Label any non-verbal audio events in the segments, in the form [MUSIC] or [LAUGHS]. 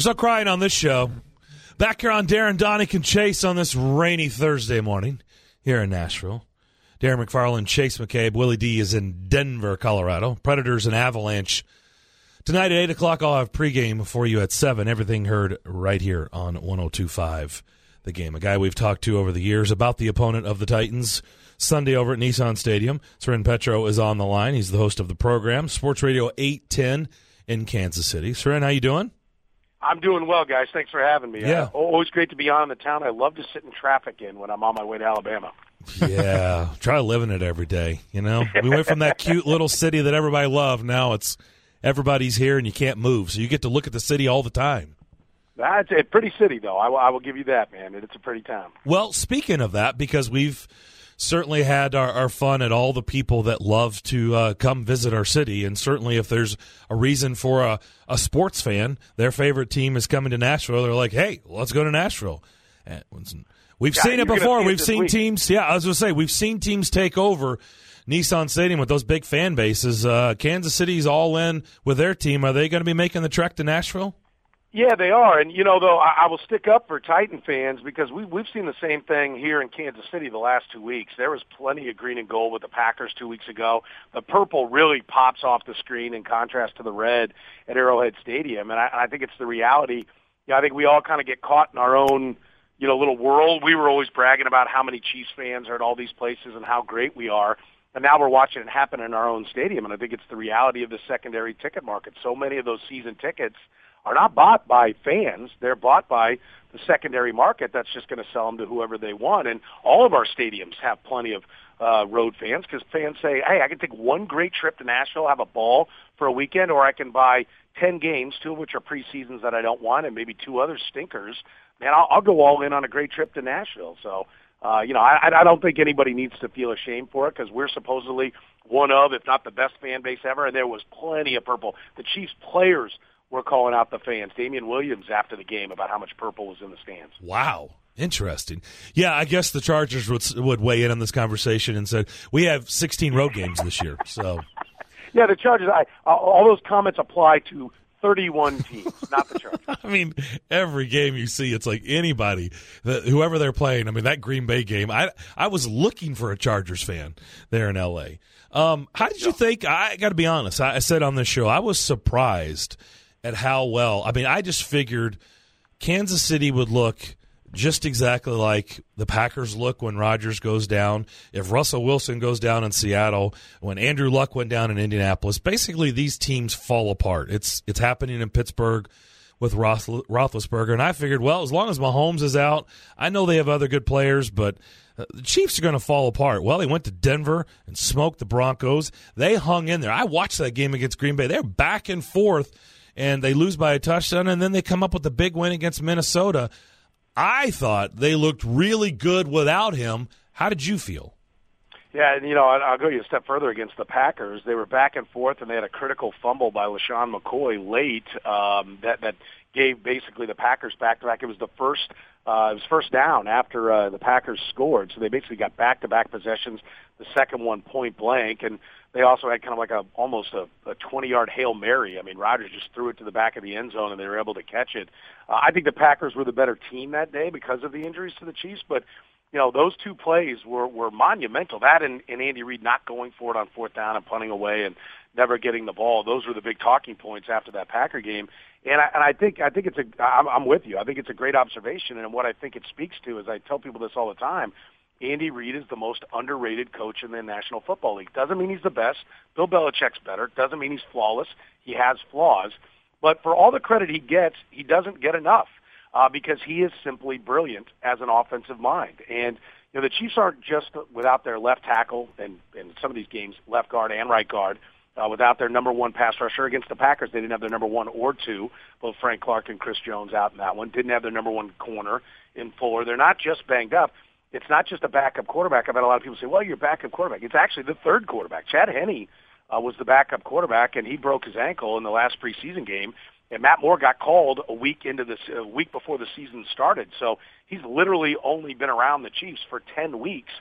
There's no crying on this show. Back here on Darren Daunic and Chase on this rainy Thursday morning here in Nashville. Darren McFarland, Chase McCabe, Willie D is in Denver, Colorado. Predators and Avalanche. Tonight at 8 o'clock, I'll have pregame for you at 7. Everything heard right here on 1025 The Game. A guy we've talked to over the years about the opponent of the Titans Sunday over at Nissan Stadium. Soren Petro is on the line. He's the host of the program, Sports Radio 810 in Kansas City. Soren, how you doing? I'm doing well, guys. Thanks for having me. Yeah. Uh, always great to be on in the town. I love to sit in traffic in when I'm on my way to Alabama. yeah, [LAUGHS] try living it every day. You know, we went from that cute little city that everybody loved. Now it's everybody's here and you can't move, so you get to look at the city all the time. That's a pretty city, though. I will, I will give you that, man. It's a pretty town. Well, speaking of that, because we've certainly had our, our fun at all the people that love to uh, come visit our city, and certainly if there's a reason for a, a sports fan, their favorite team is coming to Nashville. They're like, "Hey, let's go to Nashville." And we've Yeah, seen it before. We've seen week. teams. Yeah, I was going to say we've seen teams take over Nissan Stadium with those big fan bases. Uh, Kansas City's all in with their team. Are they going to be making the trek to Nashville? Yeah, they are, and you know, though, I, I will stick up for Titan fans because we we've seen the same thing here in Kansas City the last two weeks. There was plenty of green and gold with the Packers two weeks ago. The purple really pops off the screen in contrast to the red at Arrowhead Stadium, and I, I think it's the reality. Yeah, I think we all kind of get caught in our own, you know, little world. We were always bragging about how many Chiefs fans are at all these places and how great we are. And now we're watching it happen in our own stadium, and I think it's the reality of the secondary ticket market. So many of those season tickets are not bought by fans; they're bought by the secondary market. That's just going to sell them to whoever they want. And all of our stadiums have plenty of uh, road fans because fans say, "Hey, I can take one great trip to Nashville, have a ball for a weekend, or I can buy ten games, two of which are preseasons that I don't want, and maybe two other stinkers." Man, I'll, I'll go all in on a great trip to Nashville. So. Uh, you know, I, I don't think anybody needs to feel ashamed for it because we're supposedly one of, if not the best fan base ever, and there was plenty of purple. The Chiefs players were calling out the fans. Damien Williams after the game about how much purple was in the stands. Wow. Interesting. Yeah, I guess the Chargers would would weigh in on this conversation and said we have 16 road games this year. So [LAUGHS] Yeah, the Chargers. I, uh, all those comments apply to 31 teams, not the Chargers. [LAUGHS] I mean, every game you see, it's like anybody, the, whoever they're playing. I mean, that Green Bay game, I I was looking for a Chargers fan there in L.A. Um, how did you think? I got to be honest. I, I said on this show, I was surprised at how well. I mean, I just figured Kansas City would look just exactly like the Packers look when Rodgers goes down. If Russell Wilson goes down in Seattle, when Andrew Luck went down in Indianapolis, basically these teams fall apart. It's it's happening in Pittsburgh with Roth, Roethlisberger, and I figured, well, as long as Mahomes is out, I know they have other good players, but uh, the Chiefs are going to fall apart. Well, they went to Denver and smoked the Broncos. They hung in there. I watched that game against Green Bay. They're back and forth, and they lose by a touchdown, and then they come up with the big win against Minnesota. I thought they looked really good without him. How did you feel? Yeah, and you know, I'll go you a step further against the Packers. They were back and forth, and they had a critical fumble by LeSean McCoy late um, that that gave basically the Packers back to back. It was the first uh, it was first down after uh, the Packers scored, so they basically got back to back possessions. The second one point blank, and they also had kind of like a almost a, a 20 yard hail mary. I mean, Rodgers just threw it to the back of the end zone, and they were able to catch it. Uh, I think the Packers were the better team that day because of the injuries to the Chiefs, but you know, those two plays were, were monumental. That and, and Andy Reid not going for it on fourth down and punting away and never getting the ball. Those were the big talking points after that Packer game. And I, and I think I think it's a I'm, I'm with you. I think it's a great observation. And what I think it speaks to is I tell people this all the time. Andy Reid is the most underrated coach in the National Football League. Doesn't mean he's the best. Bill Belichick's better. Doesn't mean he's flawless. He has flaws. But for all the credit he gets, he doesn't get enough uh, because he is simply brilliant as an offensive mind. And you know, the Chiefs aren't just without their left tackle and in some of these games, left guard and right guard. Uh, without their number one pass rusher against the Packers, they didn't have their number one or two. Both Frank Clark and Chris Jones out in that one. Didn't have their number one corner in Fuller. They're not just banged up. It's not just a backup quarterback. I've had a lot of people say, "Well, you're backup quarterback." It's actually the third quarterback. Chad Henne uh, was the backup quarterback, and he broke his ankle in the last preseason game. And Matt Moore got called a week into this, a week before the season started. So he's literally only been around the Chiefs for ten weeks.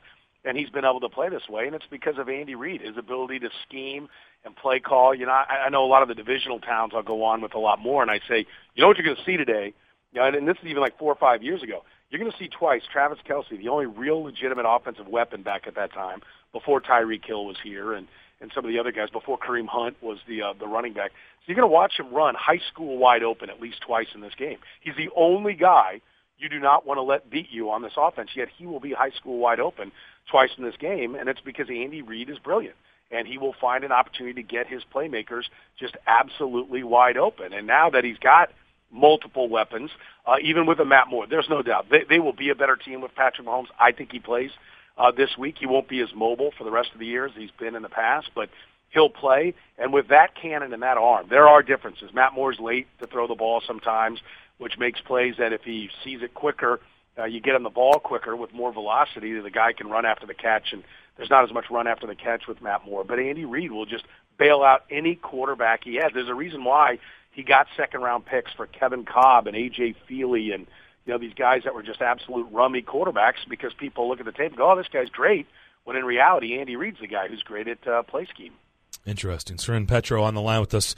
and he's been able to play this way, and it's because of Andy Reid, his ability to scheme and play call. You know, I, I know a lot of the divisional towns I'll go on with a lot more, and I say, you know what you're going to see today, you know, and, and this is even like four or five years ago. You're going to see twice Travis Kelce, the only real legitimate offensive weapon back at that time, before Tyreek Hill was here, and and some of the other guys before Kareem Hunt was the uh, the running back. So you're going to watch him run high school wide open at least twice in this game. He's the only guy you do not want to let beat you on this offense. Yet he will be high school wide open twice in this game, and it's because Andy Reid is brilliant. And he will find an opportunity to get his playmakers just absolutely wide open. And now that he's got multiple weapons, uh, even with a Matt Moore, there's no doubt they, they will be a better team with Patrick Mahomes. I think he plays uh, this week. He won't be as mobile for the rest of the year as he's been in the past, but he'll play. And with that cannon and that arm, there are differences. Matt Moore's late to throw the ball sometimes, which makes plays that if he sees it quicker, uh, you get him the ball quicker with more velocity. The guy can run after the catch, and there's not as much run after the catch with Matt Moore. But Andy Reid will just bail out any quarterback he has. There's a reason why he got second round picks for Kevin Kolb and AJ Feeley and you know these guys that were just absolute rummy quarterbacks because people look at the tape and go, "Oh, this guy's great," when in reality, Andy Reid's the guy who's great at uh, play scheme. Interesting. Soren Petro on the line with us.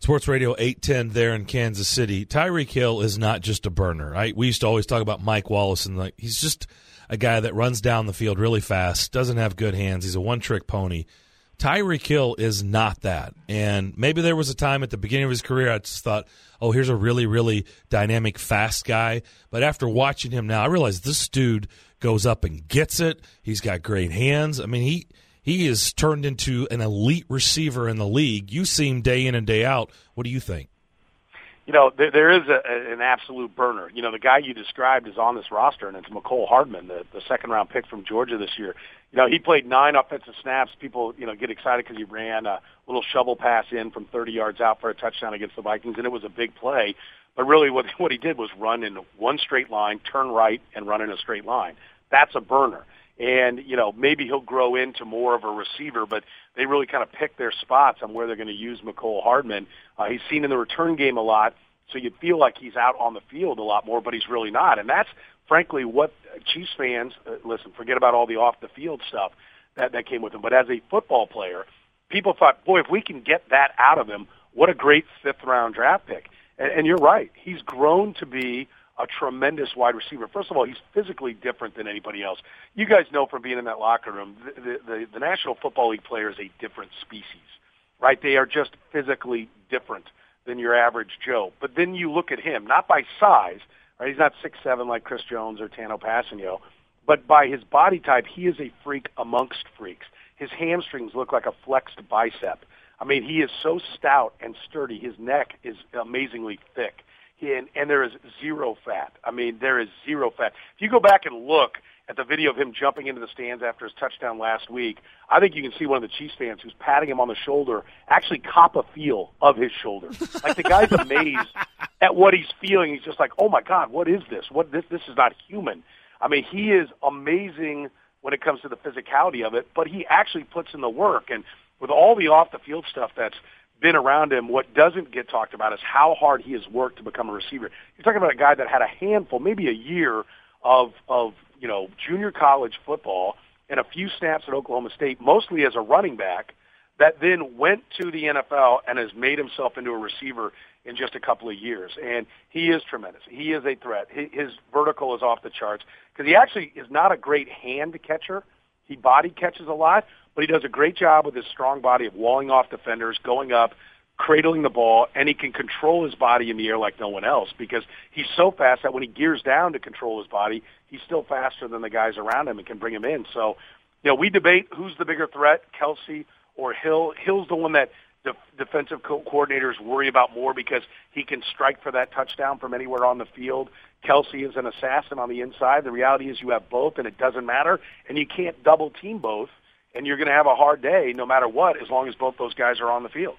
Sports Radio 810 there in Kansas City. Tyreek Hill is not just a burner. Right? We used to always talk about Mike Wallace, and like he's just a guy that runs down the field really fast, doesn't have good hands. He's a one trick pony. Tyreek Hill is not that. And maybe there was a time at the beginning of his career I just thought, oh, here's a really, really dynamic, fast guy. But after watching him now, I realize this dude goes up and gets it. He's got great hands. I mean, he he is turned into an elite receiver in the league. You see him day in and day out. What do you think? You know, there, there is a, an absolute burner. You know, the guy you described is on this roster, and it's Mecole Hardman, the, the second round pick from Georgia this year. You know, he played nine offensive snaps. People, you know, get excited because he ran a little shovel pass in from 30 yards out for a touchdown against the Vikings, and it was a big play. But really, what [LAUGHS] what he did was run in one straight line, turn right, and run in a straight line. That's a burner and you know maybe he'll grow into more of a receiver, but they really kind of pick their spots on where they're going to use Mecole Hardman. Uh, he's seen in the return game a lot, so you feel like he's out on the field a lot more, but he's really not, and that's frankly what Chiefs fans uh, listen. Forget about all the off the field stuff that that came with him, but as a football player, people thought, boy, if we can get that out of him, what a great fifth round draft pick. And, and you're right, he's grown to be a tremendous wide receiver. First of all, he's physically different than anybody else. You guys know from being in that locker room, the, the, the, National Football League player is a different species, right? They are just physically different than your average Joe. But then you look at him, not by size, right? He's not six seven like Chris Jones or Tano Kpassagnon, but by his body type, he is a freak amongst freaks. His hamstrings look like a flexed bicep. I mean, he is so stout and sturdy. His neck is amazingly thick and, and there is zero fat. I mean, there is zero fat. If you go back and look at the video of him jumping into the stands after his touchdown last week, I think you can see one of the Chiefs fans who's patting him on the shoulder actually cop a feel of his shoulder. Like the guy's amazed [LAUGHS] at what he's feeling. He's just like, "Oh my God, what is this? What this? This is not human." I mean, he is amazing when it comes to the physicality of it, but he actually puts in the work. And with all the off the field stuff that's been around him, what doesn't get talked about is how hard he has worked to become a receiver. You're talking about a guy that had a handful, maybe a year of of you know junior college football and a few snaps at Oklahoma State, mostly as a running back, that then went to the NFL and has made himself into a receiver in just a couple of years. And he is tremendous. He is a threat. His vertical is off the charts because he actually is not a great hand catcher. He body catches a lot, but he does a great job with his strong body of walling off defenders, going up, cradling the ball, and he can control his body in the air like no one else because he's so fast that when he gears down to control his body, he's still faster than the guys around him and can bring him in. So, you know, we debate who's the bigger threat, Kelce or Hill. Hill's the one that the defensive co- coordinators worry about more because he can strike for that touchdown from anywhere on the field. Kelce is an assassin on the inside. The reality is you have both, and it doesn't matter, and you can't double team both and you're going to have a hard day no matter what, as long as both those guys are on the field.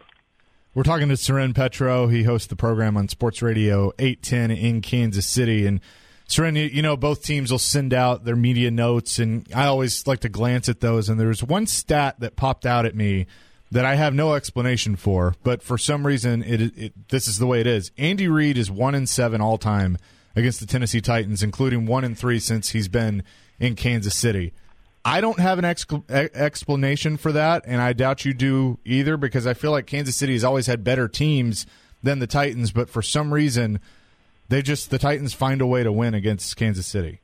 We're talking to Soren Petro. He hosts the program on Sports Radio 810 in Kansas City. And Soren, you know, both teams will send out their media notes, and I always like to glance at those. And there's one stat that popped out at me that I have no explanation for, but for some reason, it, it this is the way it is. Andy Reid is one in seven all time against the Tennessee Titans, including one in three since he's been in Kansas City. I don't have an ex- explanation for that, and I doubt you do either because I feel like Kansas City has always had better teams than the Titans, but for some reason, they just the Titans find a way to win against Kansas City.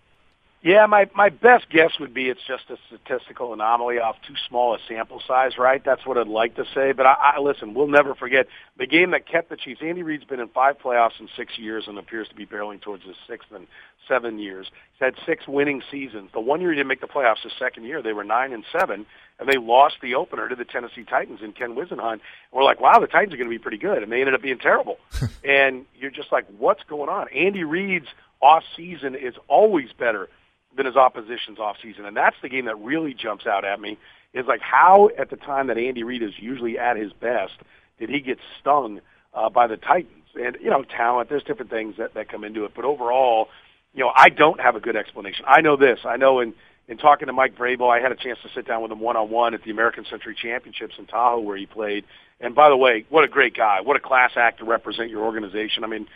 Yeah, my my best guess would be it's just a statistical anomaly off too small a sample size, right? That's what I'd like to say. But I, I listen, we'll never forget the game that kept the Chiefs. Andy Reid's been in five playoffs in six years and appears to be barreling towards his sixth in seven years. He's had six winning seasons. The one year he didn't make the playoffs, the second year they were nine and seven, and they lost the opener to the Tennessee Titans in Ken Whisenhunt. We're like, wow, the Titans are going to be pretty good, and they ended up being terrible. [LAUGHS] and you're just like, what's going on? Andy Reid's off season is always better than his opposition's offseason. And that's the game that really jumps out at me is like how at the time that Andy Reid is usually at his best did he get stung uh, by the Titans? And, you know, talent, there's different things that, that come into it. But overall, you know, I don't have a good explanation. I know this. I know in, in talking to Mike Vrabel, I had a chance to sit down with him one-on-one at the American Century Championships in Tahoe where he played. And by the way, what a great guy. What a class act to represent your organization. I mean,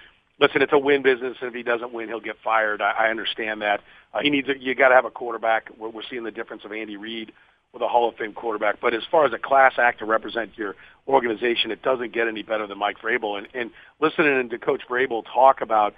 listen, it's a win business, and if he doesn't win, he'll get fired. I, I understand that. Uh, he needs. A, you got to have a quarterback. We're, we're seeing the difference of Andy Reid with a Hall of Fame quarterback. But as far as a class act to represent your organization, it doesn't get any better than Mike Vrabel. And, and listening to Coach Vrabel talk about,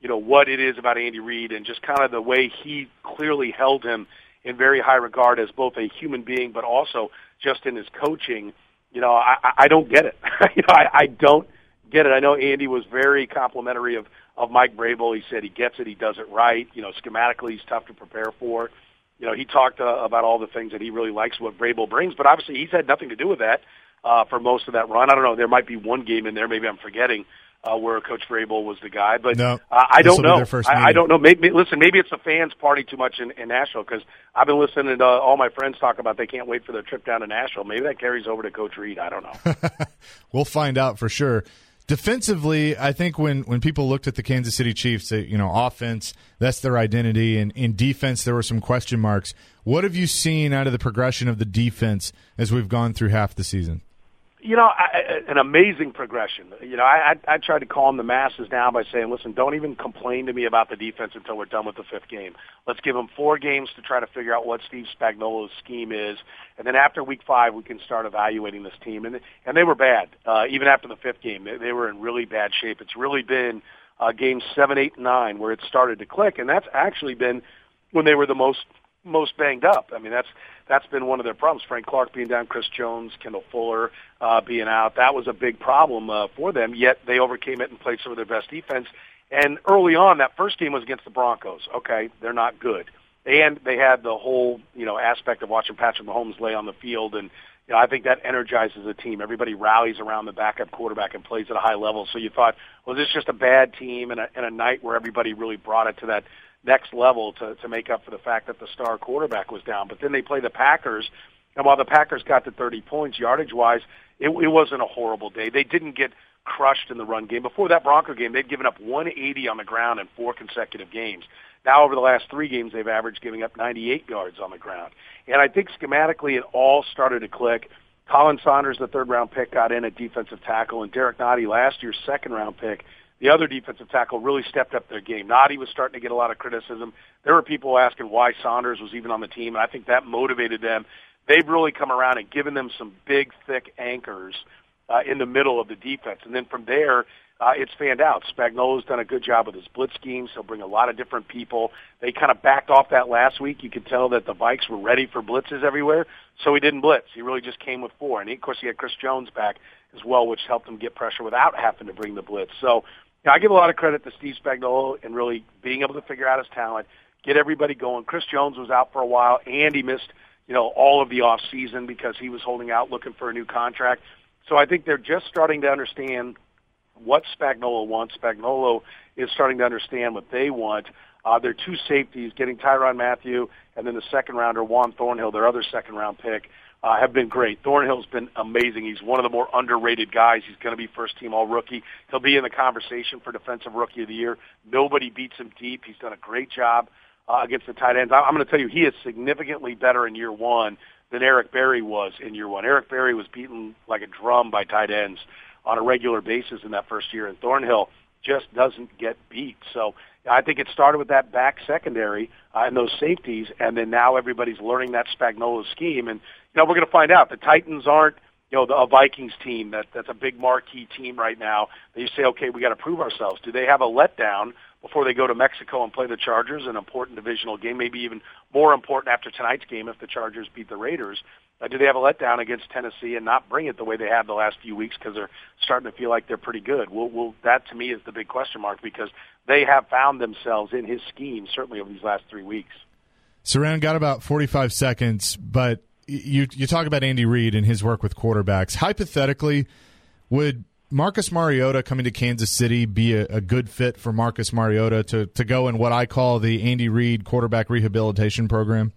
you know, what it is about Andy Reid and just kind of the way he clearly held him in very high regard as both a human being, but also just in his coaching. You know, I, I don't get it. [LAUGHS] you know, I, I don't get it. I know Andy was very complimentary of of Mike Vrabel. He said he gets it, he does it right. You know, schematically he's tough to prepare for. You know, he talked uh, about all the things that he really likes what Vrabel brings, but obviously he's had nothing to do with that uh, for most of that run. I don't know. There might be one game in there, maybe I'm forgetting, uh, where Coach Vrabel was the guy, but no, uh, I don't know. I, I don't know. Maybe listen. Maybe it's the fans party too much in, in Nashville because I've been listening to uh, all my friends talk about they can't wait for their trip down to Nashville. Maybe that carries over to Coach Reid. I don't know. [LAUGHS] we'll find out for sure. Defensively, I think when, when people looked at the Kansas City Chiefs, you know, offense, that's their identity. And in defense, there were some question marks. What have you seen out of the progression of the defense as we've gone through half the season? You know, I, an amazing progression. You know, I, I I tried to calm the masses down by saying, listen, don't even complain to me about the defense until we're done with the fifth game. Let's give them four games to try to figure out what Steve Spagnuolo's scheme is, and then after week five, we can start evaluating this team. And and they were bad, uh, even after the fifth game. They, they were in really bad shape. It's really been uh, games seven, eight, nine where it started to click, and that's actually been when they were the most most banged up. I mean, that's that's been one of their problems. Frank Clark being down, Chris Jones, Kendall Fuller uh, being out. That was a big problem uh, for them. Yet they overcame it and played some of their best defense. And early on, that first game was against the Broncos. Okay, they're not good, and they had the whole you know aspect of watching Patrick Mahomes lay on the field and. You know, I think that energizes a team. Everybody rallies around the backup quarterback and plays at a high level. So you thought, well, this is just a bad team and a, and a night where everybody really brought it to that next level to, to make up for the fact that the star quarterback was down. But then they play the Packers, and while the Packers got to 30 points yardage wise, it, it wasn't a horrible day. They didn't get crushed in the run game. Before that Bronco game, they'd given up 180 on the ground in four consecutive games. Now, over the last three games, they've averaged giving up 98 yards on the ground. And I think schematically, it all started to click. Khalen Saunders, the third round pick, got in at defensive tackle, and Derrick Nnadi, last year's second round pick, the other defensive tackle really stepped up their game. Nnadi was starting to get a lot of criticism. There were people asking why Saunders was even on the team, and I think that motivated them. They've really come around and given them some big, thick anchors uh, in the middle of the defense. And then from there, uh, it's fanned out. Spagnuolo's done a good job with his blitz schemes. He'll bring a lot of different people. They kind of backed off that last week. You could tell that the Vikes were ready for blitzes everywhere, so he didn't blitz. He really just came with four. And of course, he had Chris Jones back as well, which helped him get pressure without having to bring the blitz. So now, I give a lot of credit to Steve Spagnuolo in really being able to figure out his talent, get everybody going. Chris Jones was out for a while, and he missed, you know, all of the off season because he was holding out looking for a new contract. So I think they're just starting to understand what Spagnuolo wants. Spagnuolo is starting to understand what they want. Uh, their two safeties, getting Tyrann Mathieu, and then the second rounder Juan Thornhill, their other second round pick uh, have been great. Thornhill's been amazing. He's one of the more underrated guys. He's going to be first team all rookie. He'll be in the conversation for defensive rookie of the year. Nobody beats him deep. He's done a great job uh, against the tight ends. I'm going to tell you, he is significantly better in year one than Eric Berry was in year one. Eric Berry was beaten like a drum by tight ends on a regular basis in that first year, and Thornhill just doesn't get beat. So I think it started with that back secondary uh, and those safeties, and then now everybody's learning that Spagnuolo scheme. And you know, we're going to find out. The Titans aren't you know, the, a Vikings team that that's a big marquee team right now. You say, okay, we got to prove ourselves. Do they have a letdown before they go to Mexico and play the Chargers, an important divisional game, maybe even more important after tonight's game if the Chargers beat the Raiders? Uh, do they have a letdown against Tennessee and not bring it the way they have the last few weeks because they're starting to feel like they're pretty good? Well, well, that to me is the big question mark because they have found themselves in his scheme certainly over these last three weeks. Soren got about 45 seconds, but you you talk about Andy Reid and his work with quarterbacks. Hypothetically, would Marcus Mariota coming to Kansas City be a, a, good fit for Marcus Mariota to, to go in what I call the Andy Reid quarterback rehabilitation program?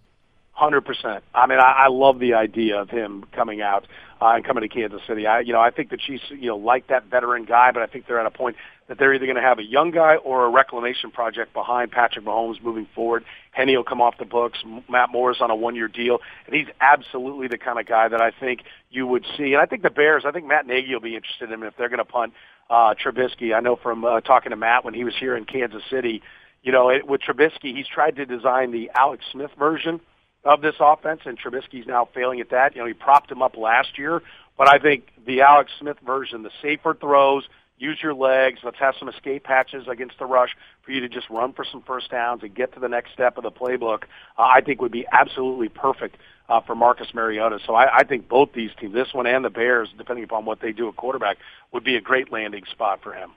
Hundred percent. I mean, I, I love the idea of him coming out uh, and coming to Kansas City. I, you know, I think the Chiefs, you know, like that veteran guy, but I think they're at a point that they're either going to have a young guy or a reclamation project behind Patrick Mahomes moving forward. Henne will come off the books. Matt Moore's on a one-year deal, and he's absolutely the kind of guy that I think you would see. And I think the Bears, I think Matt Nagy will be interested in him if they're going to punt uh, Trubisky. I know from uh, talking to Matt when he was here in Kansas City, you know, it, with Trubisky, he's tried to design the Alex Smith version of this offense, and Trubisky's now failing at that. You know, he propped him up last year, but I think the Alex Smith version, the safer throws, use your legs, let's have some escape hatches against the rush for you to just run for some first downs and get to the next step of the playbook, uh, I think would be absolutely perfect uh, for Marcus Mariota. So I, I think both these teams, this one and the Bears, depending upon what they do at quarterback, would be a great landing spot for him.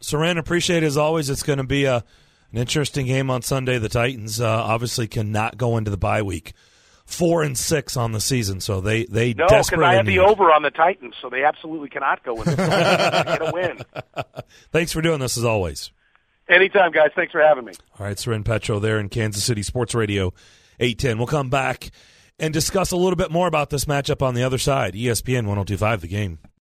Soren, appreciate as always. It's going to be a an interesting game on Sunday. The Titans uh, obviously cannot go into the bye week. Four and six on the season, so they they no, because I have the over on the Titans, so they absolutely cannot go in. Get a win. [LAUGHS] Thanks for doing this as always. Anytime, guys. Thanks for having me. All right, Soren Petro there in Kansas City Sports Radio, eight ten. We'll come back and discuss a little bit more about this matchup on the other side. ESPN 102.5 The Game.